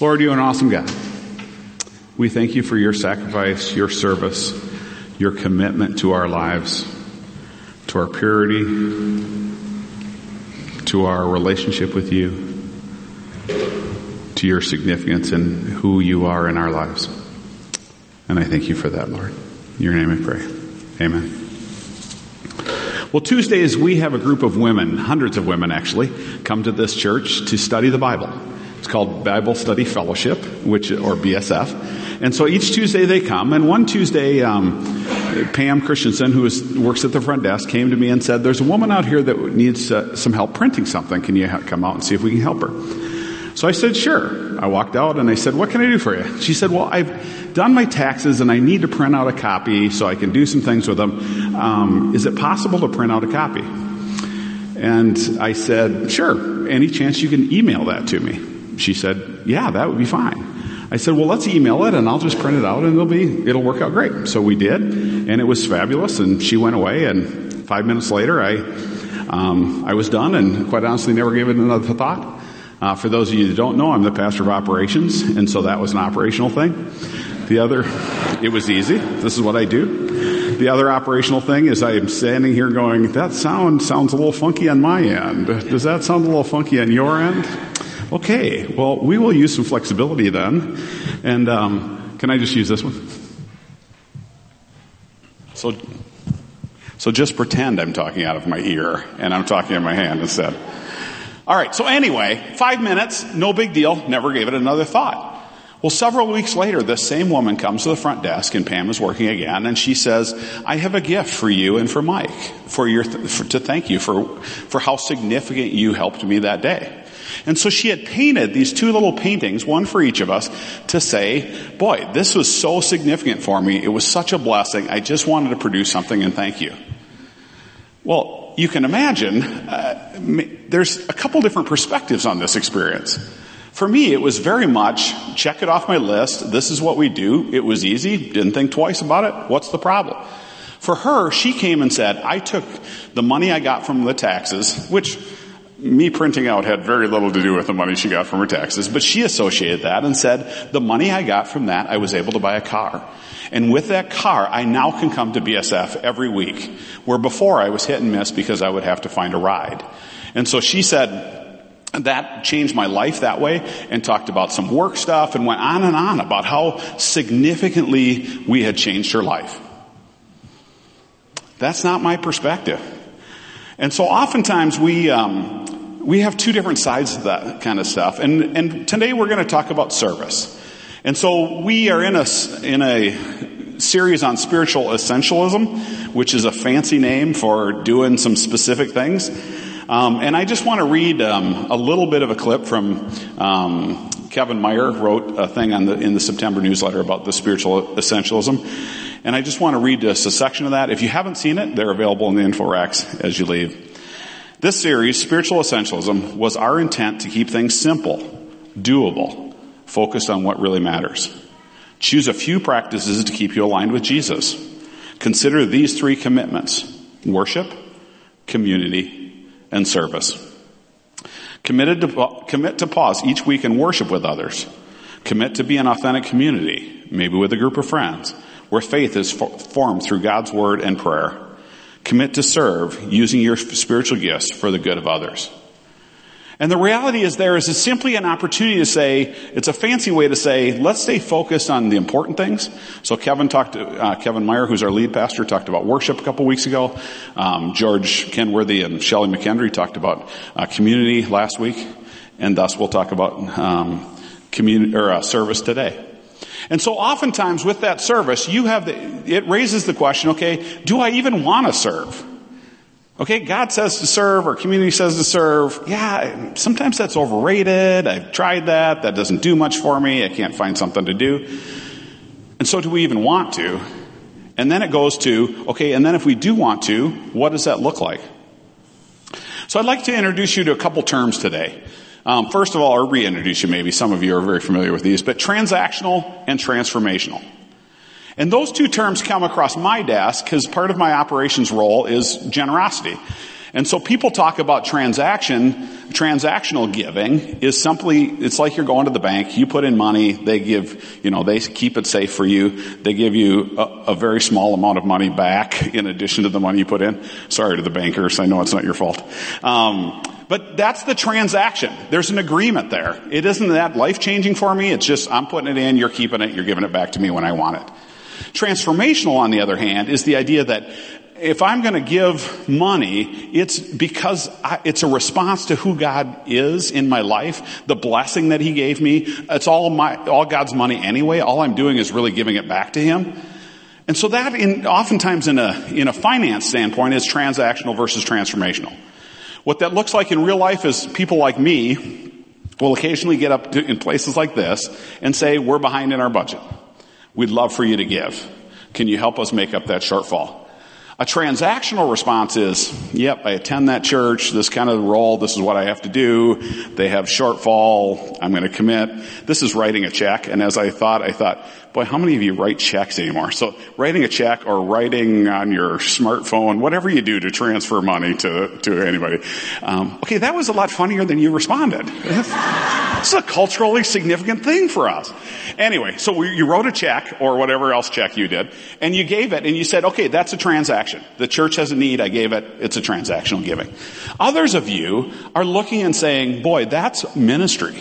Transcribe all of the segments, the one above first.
Lord, you're an awesome God. We thank you for your sacrifice, your service, your commitment to our lives, to our purity, to our relationship with you, to your significance and who you are in our lives. And I thank you for that, Lord. In your name I pray. Amen. Well, Tuesdays we have a group of women, hundreds of women actually, come to this church to study the Bible. It's called Bible Study Fellowship, which or BSF. And so each Tuesday they come. And one Tuesday, um, Pam Christensen, who is, works at the front desk, came to me and said, "There's a woman out here that needs uh, some help printing something. Can you ha- come out and see if we can help her?" So I said, "Sure." I walked out and I said, "What can I do for you?" She said, "Well, I've done my taxes and I need to print out a copy so I can do some things with them. Um, is it possible to print out a copy?" And I said, "Sure. Any chance you can email that to me?" She said, yeah, that would be fine. I said, well, let's email it and I'll just print it out and it'll be, it'll work out great. So we did and it was fabulous and she went away and five minutes later I, um, I was done and quite honestly never gave it another thought. Uh, for those of you that don't know, I'm the pastor of operations and so that was an operational thing. The other, it was easy. This is what I do. The other operational thing is I am standing here going, that sound sounds a little funky on my end. Does that sound a little funky on your end? Okay, well, we will use some flexibility then. And um, can I just use this one? So, so just pretend I'm talking out of my ear and I'm talking in my hand instead. All right, so anyway, five minutes, no big deal, never gave it another thought. Well, several weeks later, this same woman comes to the front desk and Pam is working again and she says, I have a gift for you and for Mike for your, for, to thank you for, for how significant you helped me that day. And so she had painted these two little paintings, one for each of us, to say, boy, this was so significant for me. It was such a blessing. I just wanted to produce something and thank you. Well, you can imagine, uh, there's a couple different perspectives on this experience. For me, it was very much check it off my list. This is what we do. It was easy. Didn't think twice about it. What's the problem? For her, she came and said, I took the money I got from the taxes, which me printing out had very little to do with the money she got from her taxes, but she associated that and said, the money I got from that, I was able to buy a car. And with that car, I now can come to BSF every week, where before I was hit and miss because I would have to find a ride. And so she said, that changed my life that way and talked about some work stuff and went on and on about how significantly we had changed her life. That's not my perspective. And so oftentimes we, um, we have two different sides of that kind of stuff. And, and today we're going to talk about service. And so we are in a, in a series on spiritual essentialism, which is a fancy name for doing some specific things. Um, and I just want to read um, a little bit of a clip from um, Kevin Meyer wrote a thing on the, in the September newsletter about the spiritual essentialism. And I just want to read just a section of that. If you haven't seen it, they're available in the info racks as you leave. This series, Spiritual Essentialism, was our intent to keep things simple, doable, focused on what really matters. Choose a few practices to keep you aligned with Jesus. Consider these three commitments. Worship, community, and service. Committed to, commit to pause each week and worship with others. Commit to be an authentic community, maybe with a group of friends where faith is formed through God's word and prayer. Commit to serve using your spiritual gifts for the good of others. And the reality is there is simply an opportunity to say, it's a fancy way to say, let's stay focused on the important things. So Kevin talked, to, uh, Kevin Meyer, who's our lead pastor, talked about worship a couple weeks ago. Um, George Kenworthy and Shelley McKendry talked about uh, community last week. And thus we'll talk about um, community or uh, service today. And so oftentimes with that service, you have the, it raises the question, okay, do I even want to serve? Okay, God says to serve or community says to serve. Yeah, sometimes that's overrated. I've tried that. That doesn't do much for me. I can't find something to do. And so do we even want to? And then it goes to, okay, and then if we do want to, what does that look like? So I'd like to introduce you to a couple terms today. Um, first of all, I'll reintroduce you maybe, some of you are very familiar with these, but transactional and transformational. And those two terms come across my desk because part of my operations role is generosity. And so people talk about transaction, transactional giving is simply, it's like you're going to the bank, you put in money, they give, you know, they keep it safe for you, they give you a, a very small amount of money back in addition to the money you put in. Sorry to the bankers, I know it's not your fault. Um, but that's the transaction. There's an agreement there. It isn't that life changing for me. It's just I'm putting it in, you're keeping it, you're giving it back to me when I want it. Transformational, on the other hand, is the idea that if I'm going to give money, it's because I, it's a response to who God is in my life, the blessing that He gave me. It's all my, all God's money anyway. All I'm doing is really giving it back to Him. And so that in, oftentimes in a, in a finance standpoint is transactional versus transformational. What that looks like in real life is people like me will occasionally get up to, in places like this and say, we're behind in our budget. We'd love for you to give. Can you help us make up that shortfall? A transactional response is, yep, I attend that church, this kind of role, this is what I have to do, they have shortfall, I'm gonna commit. This is writing a check, and as I thought, I thought, boy, how many of you write checks anymore? So writing a check or writing on your smartphone, whatever you do to transfer money to, to anybody. Um, okay, that was a lot funnier than you responded. It's a culturally significant thing for us. Anyway, so we, you wrote a check or whatever else check you did, and you gave it, and you said, okay, that's a transaction. The church has a need, I gave it, it's a transactional giving. Others of you are looking and saying, boy, that's ministry.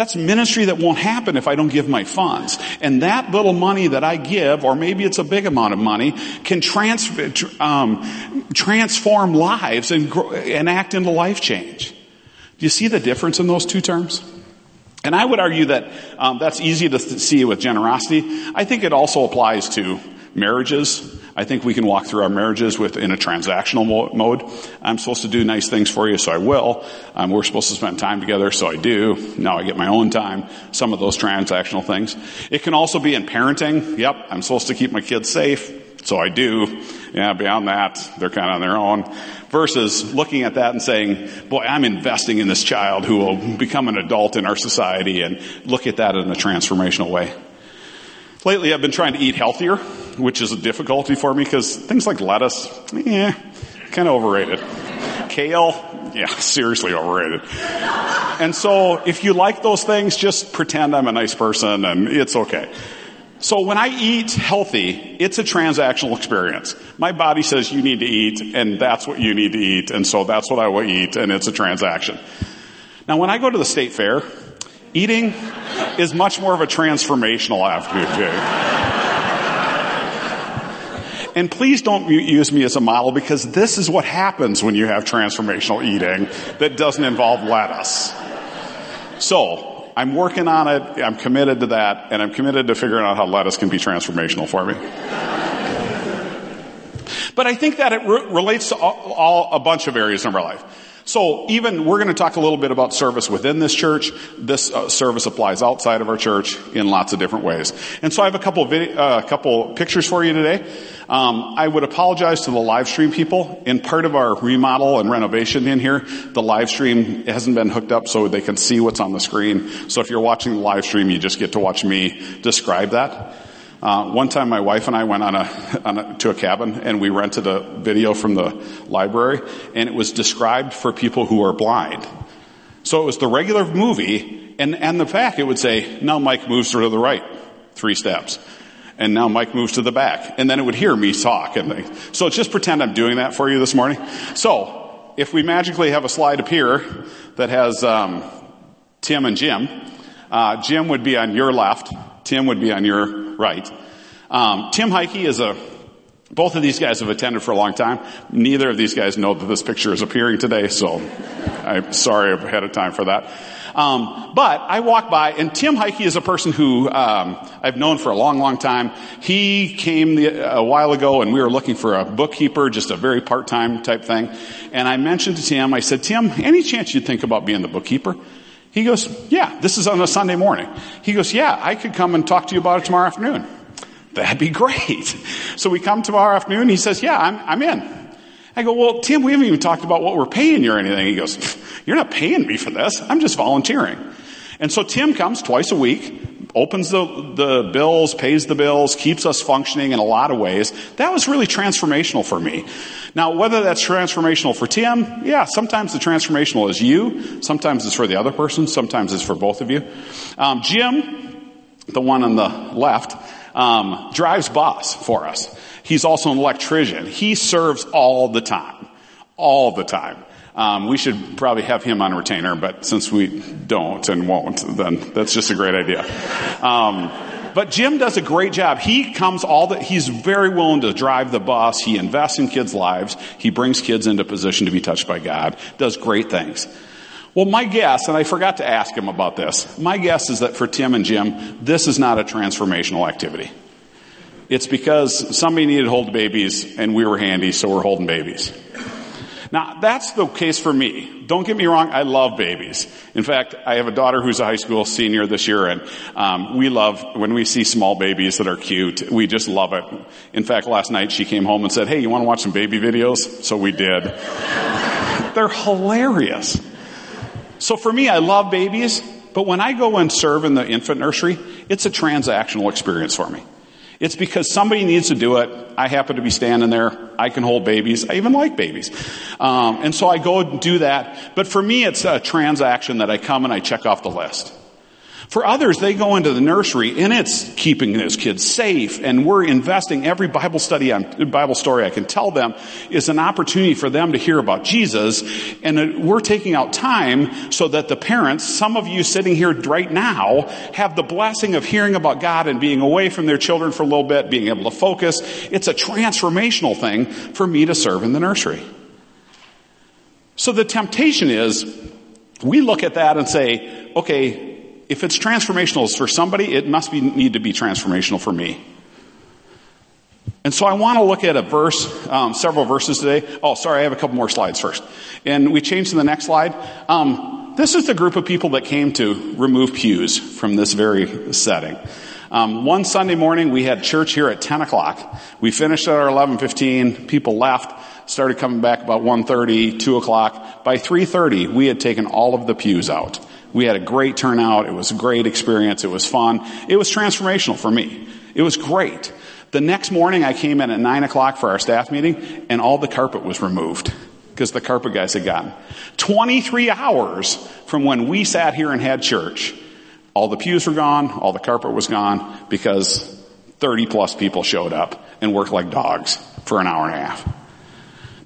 That's ministry that won't happen if I don't give my funds. And that little money that I give, or maybe it's a big amount of money, can um, transform lives and, grow, and act into life change. Do you see the difference in those two terms? And I would argue that um, that's easy to see with generosity. I think it also applies to marriages. I think we can walk through our marriages with in a transactional mode. I'm supposed to do nice things for you, so I will. Um, we're supposed to spend time together, so I do. Now I get my own time. Some of those transactional things. It can also be in parenting. Yep, I'm supposed to keep my kids safe, so I do. Yeah, beyond that, they're kind of on their own. Versus looking at that and saying, boy, I'm investing in this child who will become an adult in our society and look at that in a transformational way. Lately, I've been trying to eat healthier, which is a difficulty for me because things like lettuce, yeah, kind of overrated. Kale, yeah, seriously overrated. And so if you like those things, just pretend I'm a nice person and it's okay. So when I eat healthy, it's a transactional experience. My body says you need to eat and that's what you need to eat and so that's what I will eat and it's a transaction. Now when I go to the state fair, eating is much more of a transformational activity. And please don't use me as a model because this is what happens when you have transformational eating that doesn't involve lettuce. So, I'm working on it. I'm committed to that, and I'm committed to figuring out how lettuce can be transformational for me. but I think that it re- relates to all, all, a bunch of areas in our life. So even we're going to talk a little bit about service within this church. This uh, service applies outside of our church in lots of different ways. And so I have a couple video, uh, a couple pictures for you today. Um, I would apologize to the live stream people. In part of our remodel and renovation in here, the live stream hasn't been hooked up so they can see what's on the screen. So if you're watching the live stream, you just get to watch me describe that. Uh, one time my wife and I went on a, on a, to a cabin and we rented a video from the library and it was described for people who are blind. So it was the regular movie and, and the fact it would say, now Mike moves to the right, three steps. And now Mike moves to the back. And then it would hear me talk. And they, so just pretend I'm doing that for you this morning. So, if we magically have a slide appear that has um, Tim and Jim, uh, Jim would be on your left, Tim would be on your right. Um, Tim Heike is a, both of these guys have attended for a long time. Neither of these guys know that this picture is appearing today, so I'm sorry ahead of time for that. Um, but I walk by, and Tim Heike is a person who um, I've known for a long, long time. He came the, a while ago, and we were looking for a bookkeeper, just a very part-time type thing. And I mentioned to Tim, I said, Tim, any chance you'd think about being the bookkeeper? He goes, yeah, this is on a Sunday morning. He goes, yeah, I could come and talk to you about it tomorrow afternoon. That'd be great. So we come tomorrow afternoon. He says, yeah, I'm, I'm in. I go, well, Tim, we haven't even talked about what we're paying you or anything. He goes, you're not paying me for this. I'm just volunteering. And so Tim comes twice a week, opens the, the bills, pays the bills, keeps us functioning in a lot of ways. That was really transformational for me. Now, whether that's transformational for Tim, yeah, sometimes the transformational is you, sometimes it's for the other person, sometimes it's for both of you. Um, Jim, the one on the left, um, drives bus for us. He's also an electrician. He serves all the time, all the time. Um, we should probably have him on retainer, but since we don't and won't, then that's just a great idea. But Jim does a great job. He comes all the, he's very willing to drive the bus. He invests in kids' lives. He brings kids into position to be touched by God. Does great things. Well, my guess, and I forgot to ask him about this, my guess is that for Tim and Jim, this is not a transformational activity. It's because somebody needed to hold babies and we were handy, so we're holding babies. Now, that's the case for me. Don't get me wrong, I love babies. In fact, I have a daughter who's a high school senior this year, and um, we love when we see small babies that are cute. We just love it. In fact, last night she came home and said, "Hey, you want to watch some baby videos?" So we did. They're hilarious. So for me, I love babies, but when I go and serve in the infant nursery, it's a transactional experience for me. It's because somebody needs to do it. I happen to be standing there. I can hold babies. I even like babies. Um, and so I go do that. But for me, it's a transaction that I come and I check off the list. For others, they go into the nursery and it's keeping those kids safe and we're investing every Bible study, Bible story I can tell them is an opportunity for them to hear about Jesus. And we're taking out time so that the parents, some of you sitting here right now, have the blessing of hearing about God and being away from their children for a little bit, being able to focus. It's a transformational thing for me to serve in the nursery. So the temptation is we look at that and say, okay, if it's transformational for somebody, it must be, need to be transformational for me. And so I want to look at a verse, um, several verses today. Oh, sorry, I have a couple more slides first. And we change to the next slide. Um, this is the group of people that came to remove pews from this very setting. Um, one Sunday morning, we had church here at 10 o'clock. We finished at our 11:15. People left, started coming back about 1:30, 2 o'clock. By 3:30, we had taken all of the pews out. We had a great turnout. It was a great experience. It was fun. It was transformational for me. It was great. The next morning I came in at nine o'clock for our staff meeting and all the carpet was removed because the carpet guys had gotten 23 hours from when we sat here and had church. All the pews were gone. All the carpet was gone because 30 plus people showed up and worked like dogs for an hour and a half.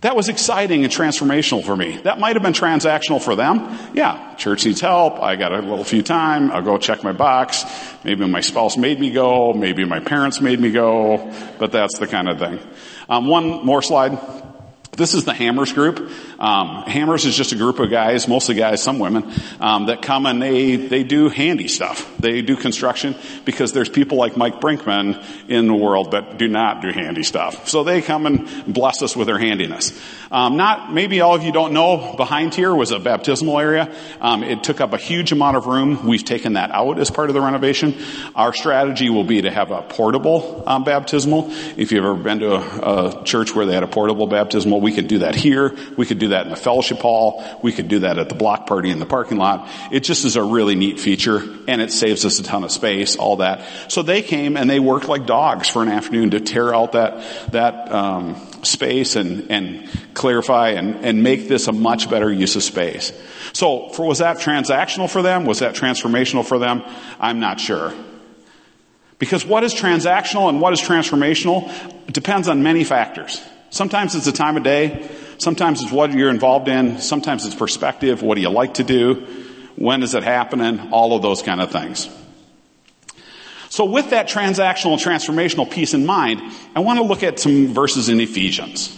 That was exciting and transformational for me. That might have been transactional for them. Yeah, church needs help. I got a little few time. I'll go check my box. Maybe my spouse made me go. Maybe my parents made me go. But that's the kind of thing. Um, one more slide. This is the Hammers group. Um, Hammers is just a group of guys, mostly guys, some women, um, that come and they they do handy stuff. They do construction because there's people like Mike Brinkman in the world that do not do handy stuff. So they come and bless us with their handiness. Um, not maybe all of you don't know. Behind here was a baptismal area. Um, it took up a huge amount of room. We've taken that out as part of the renovation. Our strategy will be to have a portable um, baptismal. If you've ever been to a, a church where they had a portable baptismal we could do that here. We could do that in the fellowship hall. We could do that at the block party in the parking lot. It just is a really neat feature and it saves us a ton of space, all that. So they came and they worked like dogs for an afternoon to tear out that, that, um, space and, and clarify and, and make this a much better use of space. So for, was that transactional for them? Was that transformational for them? I'm not sure. Because what is transactional and what is transformational depends on many factors. Sometimes it's the time of day. Sometimes it's what you're involved in. Sometimes it's perspective. What do you like to do? When is it happening? All of those kind of things. So with that transactional and transformational piece in mind, I want to look at some verses in Ephesians.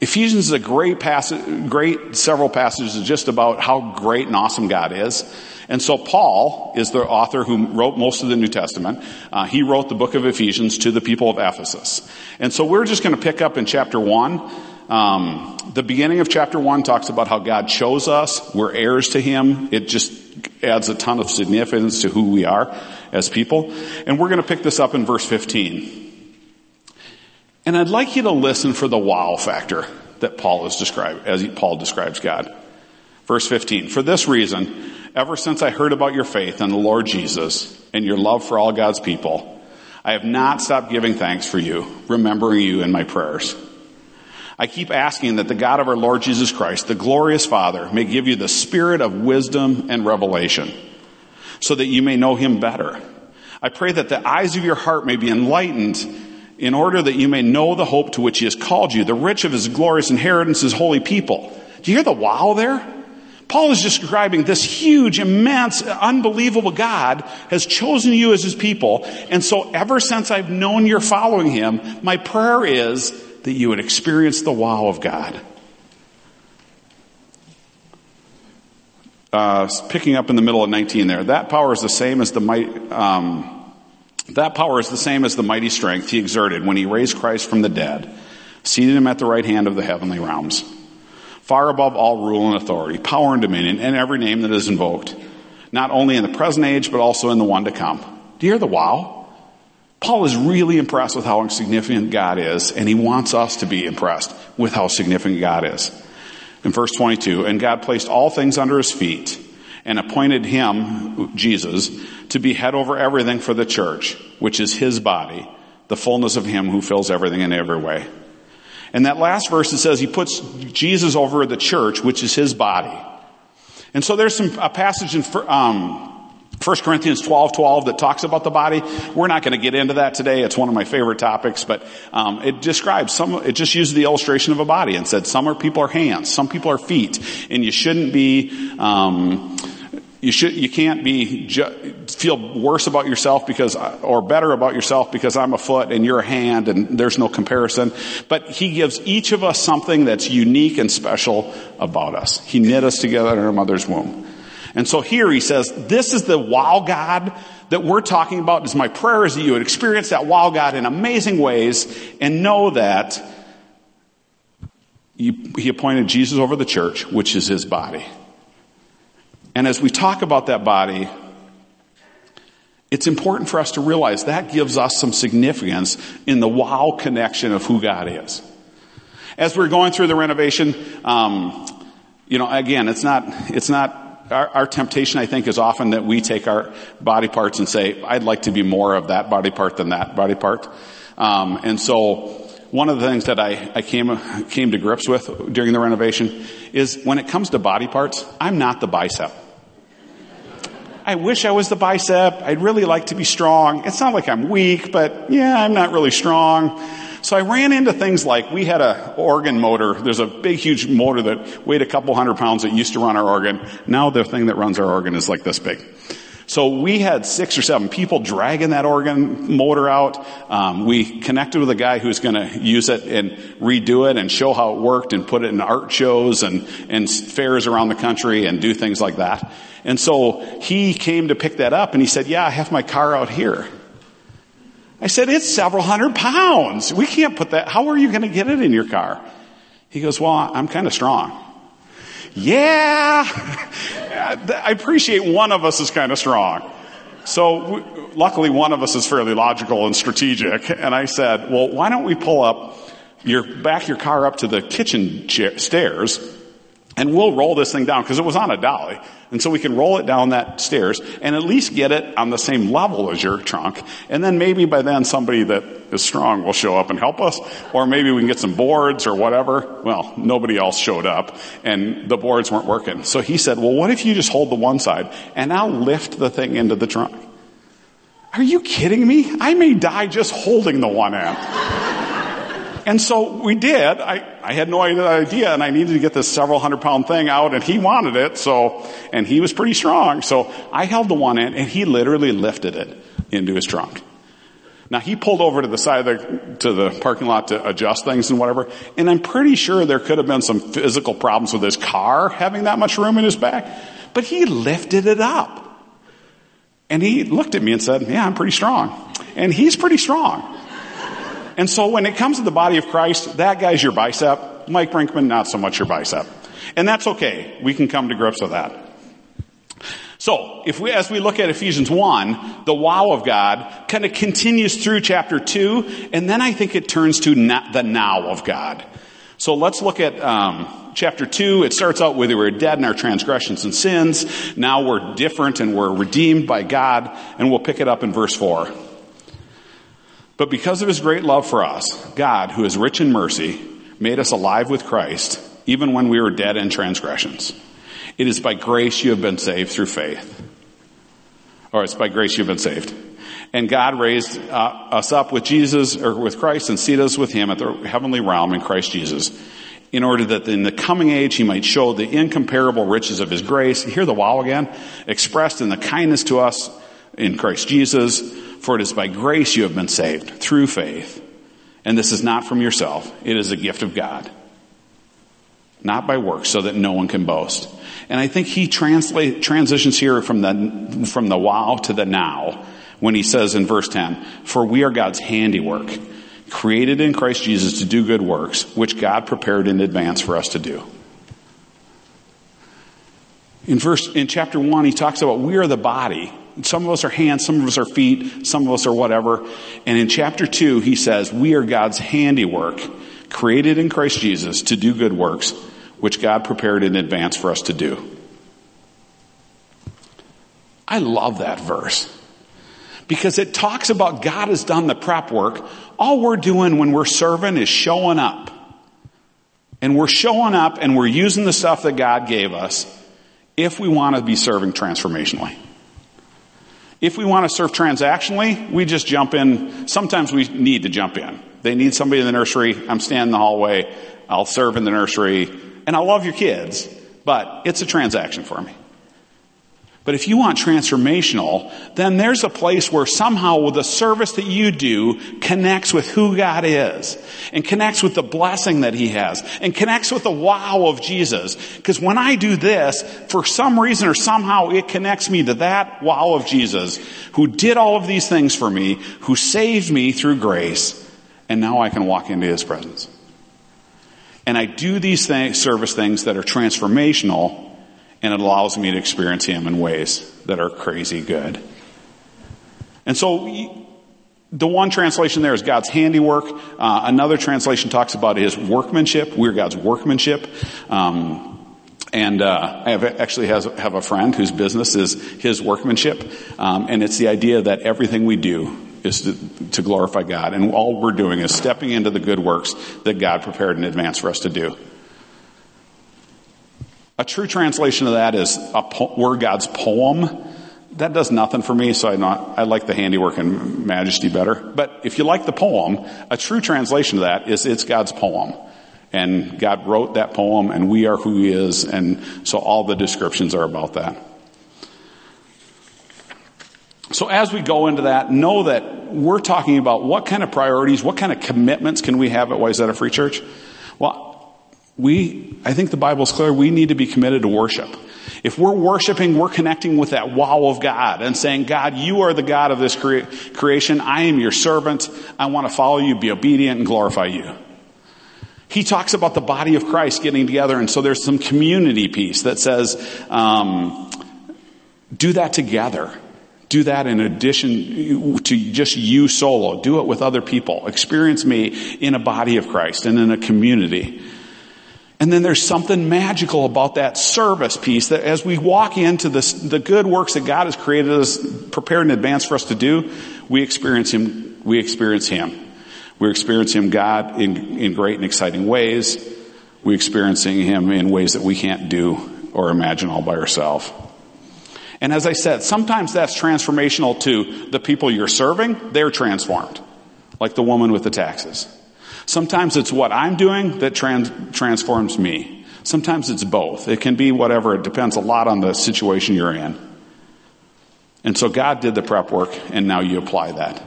Ephesians is a great passage, great several passages just about how great and awesome God is. And so Paul is the author who wrote most of the New Testament. Uh, he wrote the book of Ephesians to the people of Ephesus. And so we're just going to pick up in chapter one. Um, the beginning of chapter one talks about how God chose us. We're heirs to Him. It just adds a ton of significance to who we are as people. And we're going to pick this up in verse 15. And I'd like you to listen for the wow factor that Paul is described, as Paul describes God. Verse 15. For this reason, ever since I heard about your faith in the Lord Jesus and your love for all God's people, I have not stopped giving thanks for you, remembering you in my prayers. I keep asking that the God of our Lord Jesus Christ, the glorious Father, may give you the spirit of wisdom and revelation so that you may know him better. I pray that the eyes of your heart may be enlightened in order that you may know the hope to which he has called you, the rich of his glorious inheritance, his holy people. Do you hear the wow there? Paul is describing this huge, immense, unbelievable God has chosen you as his people. And so ever since I've known you're following him, my prayer is that you would experience the wow of God. Uh, picking up in the middle of 19 there. That power is the same as the might, um, that power is the same as the mighty strength he exerted when he raised Christ from the dead, seated him at the right hand of the heavenly realms, far above all rule and authority, power and dominion, and every name that is invoked, not only in the present age, but also in the one to come. Do you hear the wow? Paul is really impressed with how significant God is, and he wants us to be impressed with how significant God is. In verse 22, and God placed all things under his feet and appointed him, Jesus, to be head over everything for the church, which is his body, the fullness of him who fills everything in every way. And that last verse it says he puts Jesus over the church, which is his body. And so there's some, a passage in, um, 1 Corinthians 12, 12 that talks about the body. We're not going to get into that today. It's one of my favorite topics, but um, it describes some. It just uses the illustration of a body and said some are people are hands, some people are feet, and you shouldn't be. Um, you should. You can't be ju- feel worse about yourself because, or better about yourself because I'm a foot and you're a hand, and there's no comparison. But He gives each of us something that's unique and special about us. He knit us together in our mother's womb. And so here he says, this is the wow God that we're talking about. Is my prayer is that you would experience that wow God in amazing ways and know that he appointed Jesus over the church, which is his body. And as we talk about that body, it's important for us to realize that gives us some significance in the wow connection of who God is. As we're going through the renovation, um, you know, again, it's not, it's not our, our, temptation, I think, is often that we take our body parts and say, I'd like to be more of that body part than that body part. Um, and so one of the things that I, I came, came to grips with during the renovation is when it comes to body parts, I'm not the bicep. I wish I was the bicep. I'd really like to be strong. It's not like I'm weak, but yeah, I'm not really strong. So I ran into things like we had a organ motor. There's a big, huge motor that weighed a couple hundred pounds that used to run our organ. Now the thing that runs our organ is like this big. So we had six or seven people dragging that organ motor out. Um, we connected with a guy who's going to use it and redo it and show how it worked and put it in art shows and, and fairs around the country and do things like that. And so he came to pick that up and he said, yeah, I have my car out here. I said, it's several hundred pounds. We can't put that. How are you going to get it in your car? He goes, well, I'm kind of strong. Yeah, I appreciate one of us is kind of strong. So luckily one of us is fairly logical and strategic. And I said, well, why don't we pull up your, back your car up to the kitchen stairs and we'll roll this thing down because it was on a dolly. And so we can roll it down that stairs and at least get it on the same level as your trunk. And then maybe by then somebody that is strong will show up and help us. Or maybe we can get some boards or whatever. Well, nobody else showed up and the boards weren't working. So he said, well, what if you just hold the one side and I'll lift the thing into the trunk? Are you kidding me? I may die just holding the one end. And so we did. I, I had no idea and I needed to get this several hundred pound thing out and he wanted it. So, and he was pretty strong. So I held the one end and he literally lifted it into his trunk. Now he pulled over to the side of the, to the parking lot to adjust things and whatever. And I'm pretty sure there could have been some physical problems with his car having that much room in his back, but he lifted it up. And he looked at me and said, yeah, I'm pretty strong. And he's pretty strong. And so when it comes to the body of Christ, that guy's your bicep. Mike Brinkman, not so much your bicep. And that's okay. We can come to grips with that. So, if we, as we look at Ephesians 1, the wow of God kind of continues through chapter 2, and then I think it turns to the now of God. So let's look at um, chapter 2. It starts out with we were dead in our transgressions and sins. Now we're different and we're redeemed by God, and we'll pick it up in verse 4. But because of his great love for us, God, who is rich in mercy, made us alive with Christ, even when we were dead in transgressions. It is by grace you have been saved through faith. Or it's by grace you've been saved. And God raised uh, us up with Jesus, or with Christ, and seated us with Him at the heavenly realm in Christ Jesus, in order that in the coming age He might show the incomparable riches of His grace. Hear the wow again? Expressed in the kindness to us in Christ Jesus. For it is by grace you have been saved, through faith. And this is not from yourself. It is a gift of God. Not by works, so that no one can boast. And I think he transitions here from the, from the wow to the now when he says in verse 10, for we are God's handiwork, created in Christ Jesus to do good works, which God prepared in advance for us to do. In verse, in chapter one, he talks about we are the body. Some of us are hands, some of us are feet, some of us are whatever. And in chapter two, he says we are God's handiwork, created in Christ Jesus to do good works, which God prepared in advance for us to do. I love that verse because it talks about God has done the prep work. All we're doing when we're serving is showing up. And we're showing up and we're using the stuff that God gave us if we want to be serving transformationally. If we want to serve transactionally, we just jump in. Sometimes we need to jump in. They need somebody in the nursery. I'm standing in the hallway. I'll serve in the nursery. And I love your kids, but it's a transaction for me. But if you want transformational, then there's a place where somehow the service that you do connects with who God is and connects with the blessing that He has and connects with the wow of Jesus. Because when I do this, for some reason or somehow it connects me to that wow of Jesus who did all of these things for me, who saved me through grace, and now I can walk into His presence. And I do these things, service things that are transformational and it allows me to experience Him in ways that are crazy good. And so, the one translation there is God's handiwork. Uh, another translation talks about His workmanship. We're God's workmanship. Um, and uh, I have actually has, have a friend whose business is his workmanship, um, and it's the idea that everything we do is to, to glorify God, and all we're doing is stepping into the good works that God prepared in advance for us to do. A true translation of that is a po- we're God's poem. That does nothing for me, so I, not, I like the handiwork and majesty better. But if you like the poem, a true translation of that is it's God's poem. And God wrote that poem and we are who He is, and so all the descriptions are about that. So as we go into that, know that we're talking about what kind of priorities, what kind of commitments can we have at Wayzata Free Church? Well, we, I think the Bible is clear, we need to be committed to worship. If we're worshiping, we're connecting with that wow of God and saying, God, you are the God of this cre- creation. I am your servant. I want to follow you, be obedient, and glorify you. He talks about the body of Christ getting together, and so there's some community piece that says, um, do that together. Do that in addition to just you solo. Do it with other people. Experience me in a body of Christ and in a community. And then there's something magical about that service piece that as we walk into this, the good works that God has created us, prepared in advance for us to do, we experience Him, we experience Him. We're experiencing God in, in great and exciting ways. We're experiencing Him in ways that we can't do or imagine all by ourselves. And as I said, sometimes that's transformational to the people you're serving. They're transformed. Like the woman with the taxes. Sometimes it's what I'm doing that trans- transforms me. Sometimes it's both. It can be whatever. It depends a lot on the situation you're in. And so God did the prep work and now you apply that.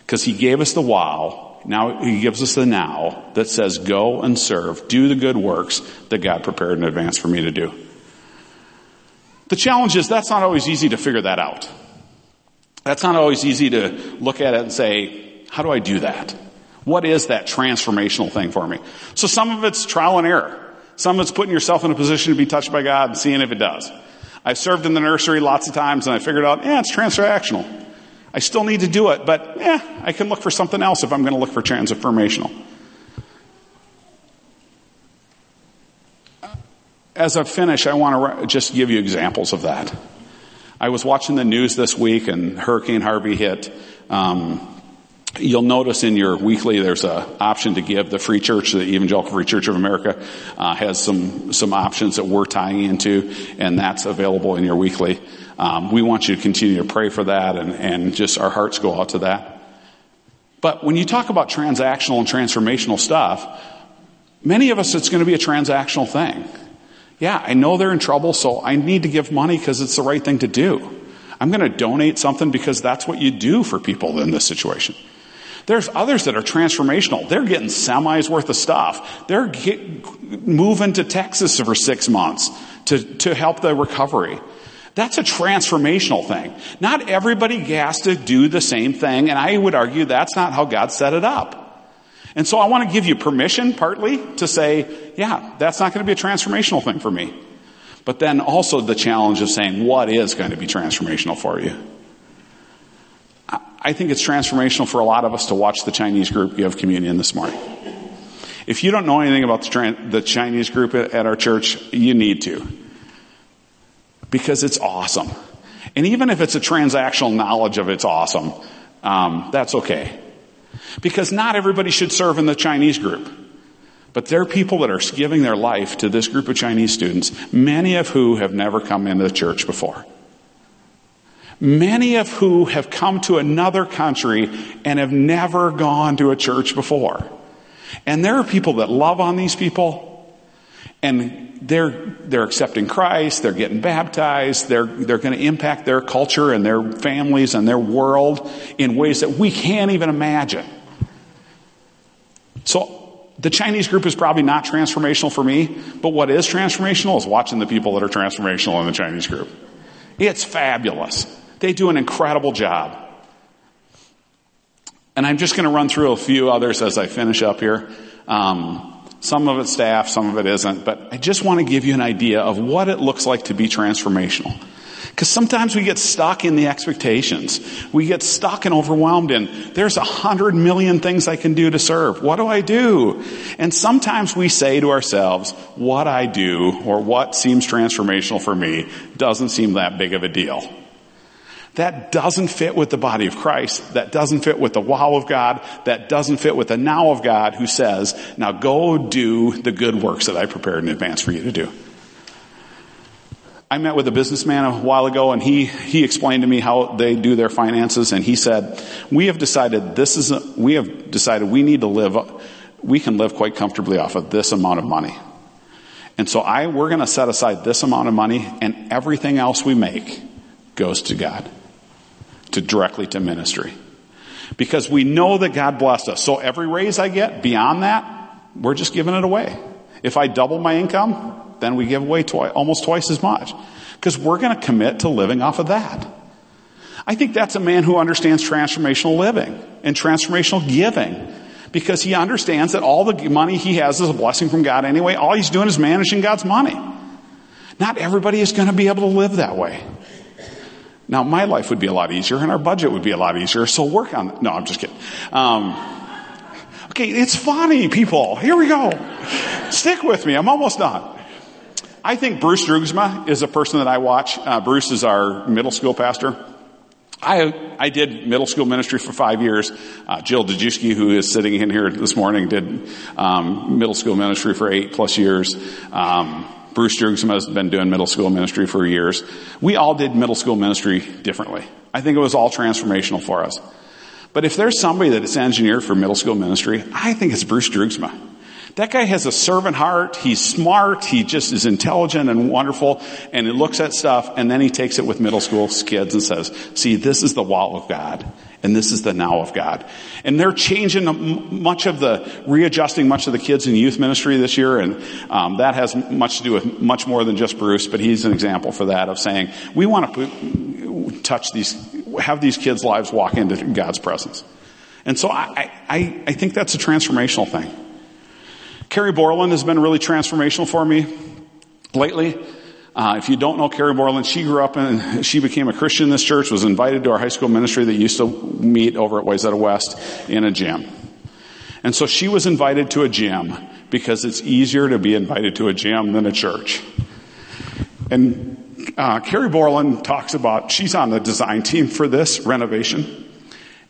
Because He gave us the wow. Now He gives us the now that says go and serve. Do the good works that God prepared in advance for me to do. The challenge is that's not always easy to figure that out. That's not always easy to look at it and say, how do I do that? What is that transformational thing for me? So some of it's trial and error. Some of it's putting yourself in a position to be touched by God and seeing if it does. I've served in the nursery lots of times and I figured out, yeah, it's transactional. I still need to do it, but yeah, I can look for something else if I'm going to look for transformational. As I finish, I want to just give you examples of that. I was watching the news this week and Hurricane Harvey hit. Um, You'll notice in your weekly there's a option to give. The Free Church, the Evangelical Free Church of America, uh, has some some options that we're tying into, and that's available in your weekly. Um, we want you to continue to pray for that, and and just our hearts go out to that. But when you talk about transactional and transformational stuff, many of us it's going to be a transactional thing. Yeah, I know they're in trouble, so I need to give money because it's the right thing to do. I'm going to donate something because that's what you do for people in this situation. There's others that are transformational. They're getting semis worth of stuff. They're get, moving to Texas for six months to, to help the recovery. That's a transformational thing. Not everybody has to do the same thing, and I would argue that's not how God set it up. And so I want to give you permission, partly, to say, yeah, that's not going to be a transformational thing for me. But then also the challenge of saying, what is going to be transformational for you? I think it's transformational for a lot of us to watch the Chinese group give communion this morning. If you don't know anything about the, Chinese group at our church, you need to. Because it's awesome. And even if it's a transactional knowledge of it's awesome, um, that's okay. Because not everybody should serve in the Chinese group. But there are people that are giving their life to this group of Chinese students, many of who have never come into the church before many of who have come to another country and have never gone to a church before. And there are people that love on these people and they're, they're accepting Christ, they're getting baptized, they're, they're going to impact their culture and their families and their world in ways that we can't even imagine. So, the Chinese group is probably not transformational for me, but what is transformational is watching the people that are transformational in the Chinese group. It's fabulous. They do an incredible job. And I'm just going to run through a few others as I finish up here. Um, some of it's staff, some of it isn't, but I just want to give you an idea of what it looks like to be transformational. Because sometimes we get stuck in the expectations. We get stuck and overwhelmed in, there's a hundred million things I can do to serve. What do I do? And sometimes we say to ourselves, what I do or what seems transformational for me doesn't seem that big of a deal. That doesn't fit with the body of Christ. That doesn't fit with the wow of God. That doesn't fit with the now of God who says, now go do the good works that I prepared in advance for you to do. I met with a businessman a while ago and he, he explained to me how they do their finances and he said, we have decided this is, a, we have decided we need to live, we can live quite comfortably off of this amount of money. And so I, we're going to set aside this amount of money and everything else we make goes to God to directly to ministry. Because we know that God blessed us. So every raise I get beyond that, we're just giving it away. If I double my income, then we give away twi- almost twice as much. Because we're going to commit to living off of that. I think that's a man who understands transformational living and transformational giving. Because he understands that all the money he has is a blessing from God anyway. All he's doing is managing God's money. Not everybody is going to be able to live that way. Now, my life would be a lot easier and our budget would be a lot easier, so work on it. No, I'm just kidding. Um, okay, it's funny, people. Here we go. Stick with me. I'm almost done. I think Bruce Drugsma is a person that I watch. Uh, Bruce is our middle school pastor. I, I did middle school ministry for five years. Uh, Jill Dejewski, who is sitting in here this morning, did um, middle school ministry for eight plus years. Um, Bruce Jurgensen has been doing middle school ministry for years. We all did middle school ministry differently. I think it was all transformational for us. But if there's somebody that is engineered for middle school ministry, I think it's Bruce Drugsma. That guy has a servant heart. He's smart. He just is intelligent and wonderful. And he looks at stuff and then he takes it with middle school kids and says, see, this is the wall of God and this is the now of God. And they're changing much of the, readjusting much of the kids in youth ministry this year, and um, that has much to do with much more than just Bruce, but he's an example for that of saying, we want to touch these, have these kids' lives walk into God's presence. And so I, I, I think that's a transformational thing. Carrie Borland has been really transformational for me lately. Uh, if you don't know Carrie Borland, she grew up and she became a Christian in this church, was invited to our high school ministry that used to meet over at Wayzata West in a gym. And so she was invited to a gym because it's easier to be invited to a gym than a church. And uh, Carrie Borland talks about, she's on the design team for this renovation.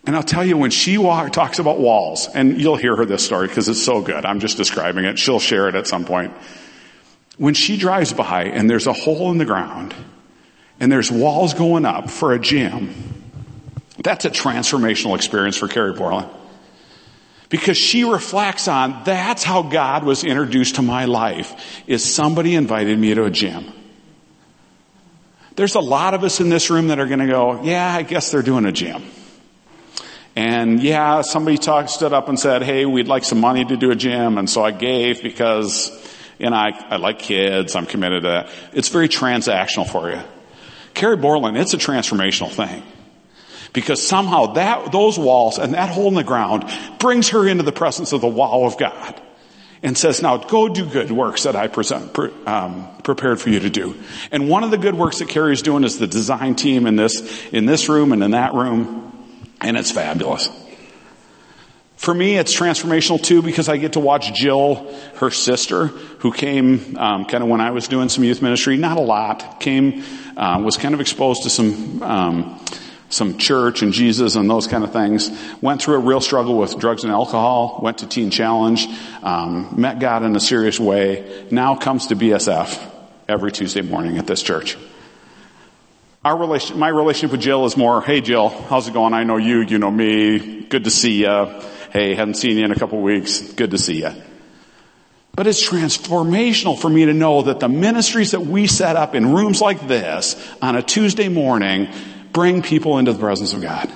And I'll tell you, when she walk, talks about walls, and you'll hear her this story because it's so good. I'm just describing it. She'll share it at some point. When she drives by and there's a hole in the ground and there's walls going up for a gym, that's a transformational experience for Carrie Borland. Because she reflects on that's how God was introduced to my life is somebody invited me to a gym. There's a lot of us in this room that are going to go, yeah, I guess they're doing a gym. And yeah, somebody talked, stood up and said, hey, we'd like some money to do a gym. And so I gave because, know, I, I like kids. I'm committed to that. It's very transactional for you. Carrie Borland, it's a transformational thing. Because somehow that, those walls and that hole in the ground brings her into the presence of the wow of God and says, now go do good works that I present, um, prepared for you to do. And one of the good works that Carrie's doing is the design team in this, in this room and in that room. And it's fabulous. For me, it's transformational too because I get to watch Jill, her sister, who came um, kind of when I was doing some youth ministry, not a lot, came, uh, was kind of exposed to some um, some church and Jesus and those kind of things. Went through a real struggle with drugs and alcohol. Went to Teen Challenge. Um, met God in a serious way. Now comes to BSF every Tuesday morning at this church. Our relation, my relationship with Jill is more, hey Jill, how's it going? I know you, you know me. Good to see you. Hey, haven't seen you in a couple weeks. Good to see you. But it's transformational for me to know that the ministries that we set up in rooms like this on a Tuesday morning bring people into the presence of God.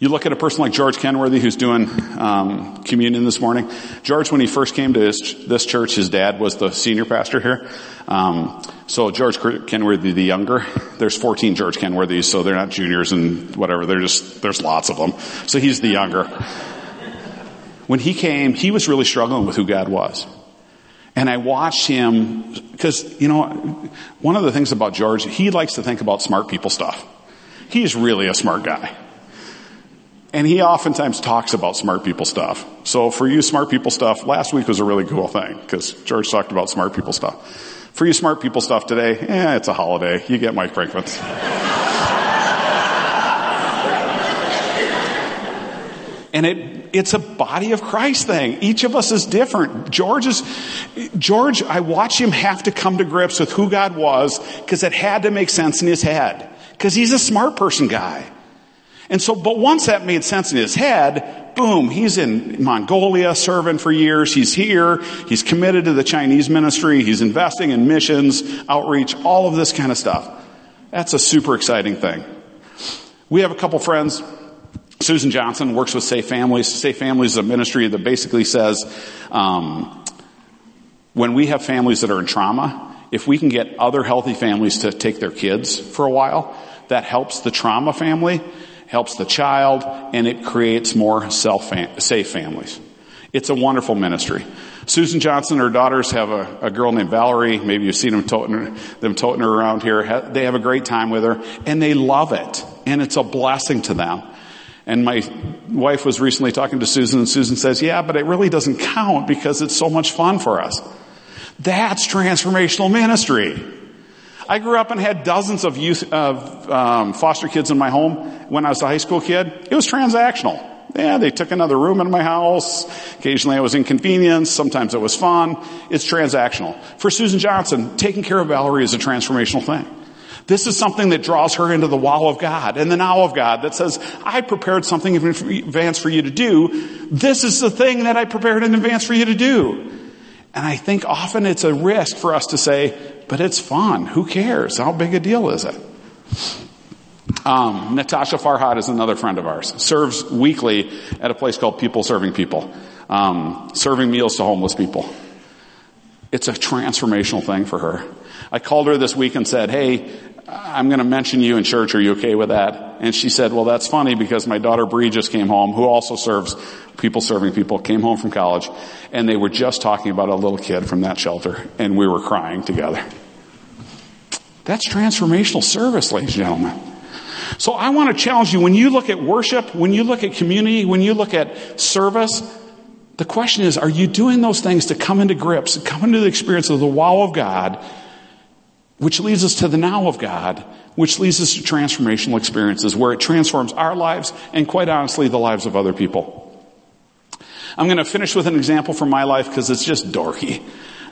You look at a person like George Kenworthy who's doing um, communion this morning. George, when he first came to his, this church, his dad was the senior pastor here. Um, so George Kenworthy, the younger, there's 14 George Kenworthys, so they're not juniors and whatever. They're just there's lots of them. So he's the younger. When he came, he was really struggling with who God was. And I watched him, because, you know, one of the things about George, he likes to think about smart people stuff. He's really a smart guy. And he oftentimes talks about smart people stuff. So for you smart people stuff, last week was a really cool thing, because George talked about smart people stuff. For you smart people stuff today, eh, it's a holiday. You get Mike Brinkman's. and it it's a body of Christ thing. Each of us is different. George is, George, I watch him have to come to grips with who God was because it had to make sense in his head. Because he's a smart person guy. And so, but once that made sense in his head, boom, he's in Mongolia serving for years. He's here. He's committed to the Chinese ministry. He's investing in missions, outreach, all of this kind of stuff. That's a super exciting thing. We have a couple friends Susan Johnson works with Safe Families. Safe Families is a ministry that basically says, um, when we have families that are in trauma, if we can get other healthy families to take their kids for a while, that helps the trauma family, helps the child, and it creates more self safe families. It's a wonderful ministry. Susan Johnson, her daughters have a, a girl named Valerie. Maybe you've seen them toting, her, them toting her around here. They have a great time with her, and they love it. And it's a blessing to them. And my wife was recently talking to Susan and Susan says, yeah, but it really doesn't count because it's so much fun for us. That's transformational ministry. I grew up and had dozens of youth, of um, foster kids in my home when I was a high school kid. It was transactional. Yeah, they took another room in my house. Occasionally I was inconvenienced. Sometimes it was fun. It's transactional. For Susan Johnson, taking care of Valerie is a transformational thing. This is something that draws her into the wow of God and the now of God that says, I prepared something in advance for you to do. This is the thing that I prepared in advance for you to do. And I think often it's a risk for us to say, but it's fun. Who cares? How big a deal is it? Um, Natasha Farhad is another friend of ours. Serves weekly at a place called People Serving People, um, serving meals to homeless people. It's a transformational thing for her. I called her this week and said, "Hey, I'm going to mention you in church. Are you okay with that? And she said, well, that's funny because my daughter Bree just came home, who also serves people serving people, came home from college, and they were just talking about a little kid from that shelter, and we were crying together. That's transformational service, ladies and gentlemen. So I want to challenge you when you look at worship, when you look at community, when you look at service, the question is, are you doing those things to come into grips, come into the experience of the wow of God which leads us to the now of God, which leads us to transformational experiences where it transforms our lives and quite honestly the lives of other people. I'm going to finish with an example from my life because it's just dorky.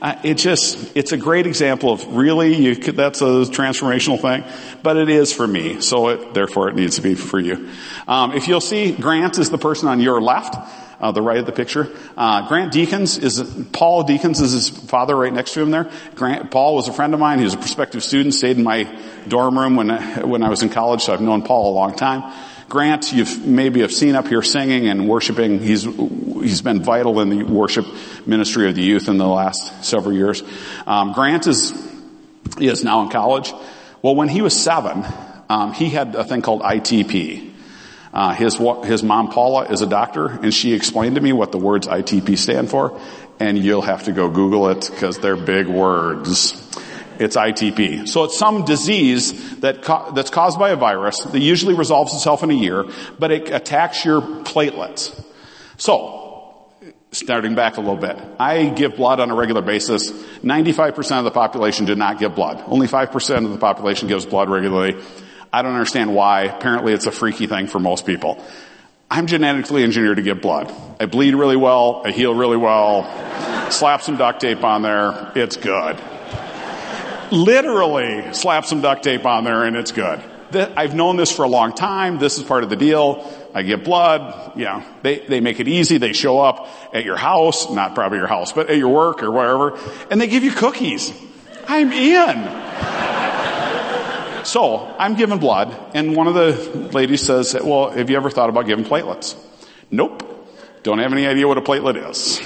Uh, it just, it's a great example of really, could, that's a transformational thing, but it is for me, so it, therefore it needs to be for you. Um, if you'll see, Grant is the person on your left, uh, the right of the picture. Uh, Grant Deacons is, Paul Deacons is his father right next to him there. Grant, Paul was a friend of mine, he was a prospective student, stayed in my dorm room when, when I was in college, so I've known Paul a long time. Grant, you've maybe have seen up here singing and worshiping. He's, he's been vital in the worship ministry of the youth in the last several years. Um, Grant is, is now in college. Well, when he was seven, um, he had a thing called ITP. Uh, his his mom Paula is a doctor, and she explained to me what the words ITP stand for. And you'll have to go Google it because they're big words. It's ITP. So it's some disease that co- that's caused by a virus that usually resolves itself in a year, but it attacks your platelets. So, starting back a little bit, I give blood on a regular basis. 95% of the population did not give blood. Only 5% of the population gives blood regularly. I don't understand why. Apparently it's a freaky thing for most people. I'm genetically engineered to give blood. I bleed really well. I heal really well. Slap some duct tape on there. It's good literally slap some duct tape on there and it's good. I've known this for a long time. This is part of the deal. I give blood. Yeah, they, they make it easy. They show up at your house, not probably your house, but at your work or wherever, and they give you cookies. I'm in. So I'm giving blood, and one of the ladies says, well, have you ever thought about giving platelets? Nope. Don't have any idea what a platelet is.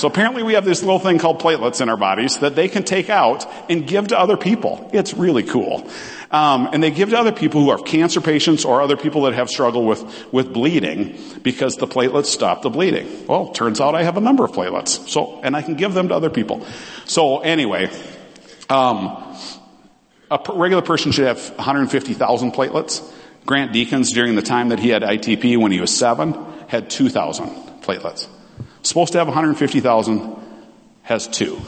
So apparently we have this little thing called platelets in our bodies that they can take out and give to other people. It's really cool. Um, and they give to other people who are cancer patients or other people that have struggled with, with bleeding because the platelets stop the bleeding. Well, turns out I have a number of platelets. So, and I can give them to other people. So anyway, um, a regular person should have 150,000 platelets. Grant Deacons, during the time that he had ITP when he was seven, had 2,000 platelets. Supposed to have 150,000, has two.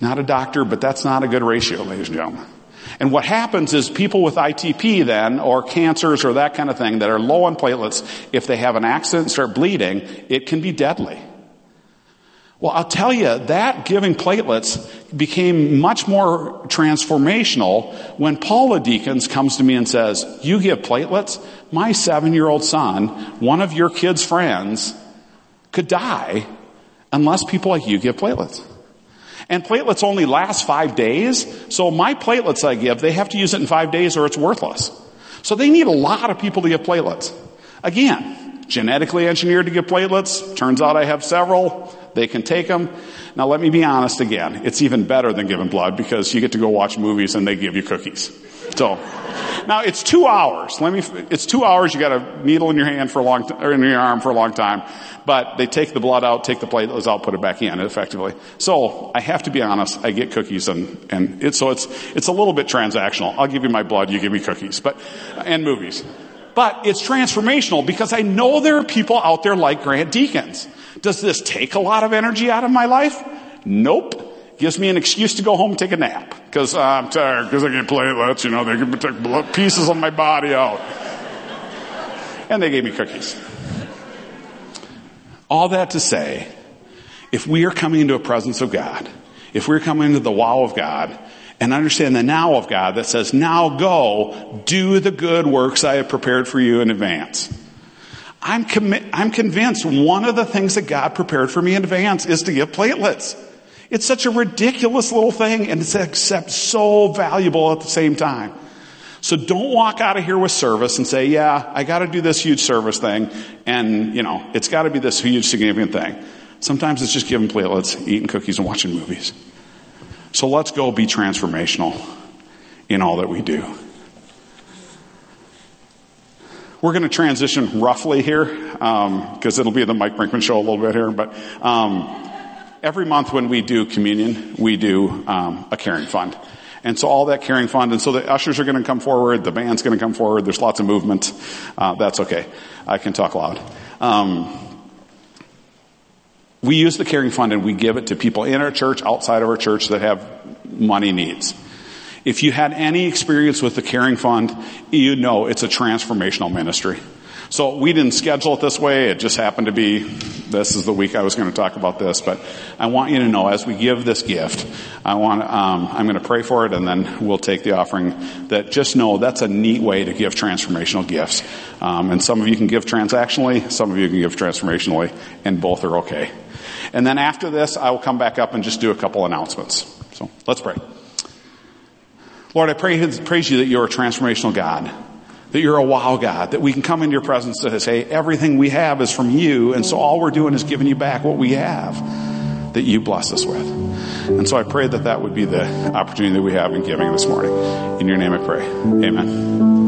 Not a doctor, but that's not a good ratio, ladies and gentlemen. And what happens is people with ITP then, or cancers or that kind of thing that are low on platelets, if they have an accident and start bleeding, it can be deadly. Well, I'll tell you, that giving platelets became much more transformational when Paula Deacons comes to me and says, you give platelets? My seven year old son, one of your kid's friends, could die unless people like you give platelets. And platelets only last five days. So my platelets I give, they have to use it in five days or it's worthless. So they need a lot of people to give platelets. Again, genetically engineered to give platelets. Turns out I have several. They can take them. Now let me be honest again. It's even better than giving blood because you get to go watch movies and they give you cookies. So, now it's two hours. Let me, it's two hours. You got a needle in your hand for a long, or in your arm for a long time. But they take the blood out, take the platelets out, put it back in effectively. So I have to be honest. I get cookies and, and it's, so it's, it's a little bit transactional. I'll give you my blood, you give me cookies, but, and movies. But it's transformational because I know there are people out there like Grant Deacons. Does this take a lot of energy out of my life? Nope. Gives me an excuse to go home and take a nap. Cause uh, I'm tired, cause I get platelets, you know, they can take pieces of my body out. And they gave me cookies. All that to say, if we are coming into a presence of God, if we're coming into the wow of God, and understand the now of God that says, now go, do the good works I have prepared for you in advance. I'm, I'm convinced one of the things that God prepared for me in advance is to give platelets. It's such a ridiculous little thing and it's except so valuable at the same time. So don't walk out of here with service and say, yeah, I gotta do this huge service thing and, you know, it's gotta be this huge significant thing. Sometimes it's just giving platelets, eating cookies and watching movies. So let's go be transformational in all that we do. We're going to transition roughly here because um, it'll be the Mike Brinkman show a little bit here. But um, every month when we do communion, we do um, a caring fund. And so all that caring fund, and so the ushers are going to come forward, the band's going to come forward, there's lots of movement. Uh, that's okay. I can talk loud. Um, we use the caring fund and we give it to people in our church, outside of our church that have money needs. If you had any experience with the Caring Fund, you know it's a transformational ministry. So we didn't schedule it this way. It just happened to be this is the week I was going to talk about this. But I want you to know as we give this gift, I want um, I'm going to pray for it, and then we'll take the offering. That just know that's a neat way to give transformational gifts. Um, and some of you can give transactionally, some of you can give transformationally, and both are okay. And then after this, I will come back up and just do a couple announcements. So let's pray. Lord, I pray, praise you that you're a transformational God that you're a wow God, that we can come into your presence and say, everything we have is from you, and so all we're doing is giving you back what we have that you bless us with. And so I pray that that would be the opportunity that we have in giving this morning. In your name I pray. Amen.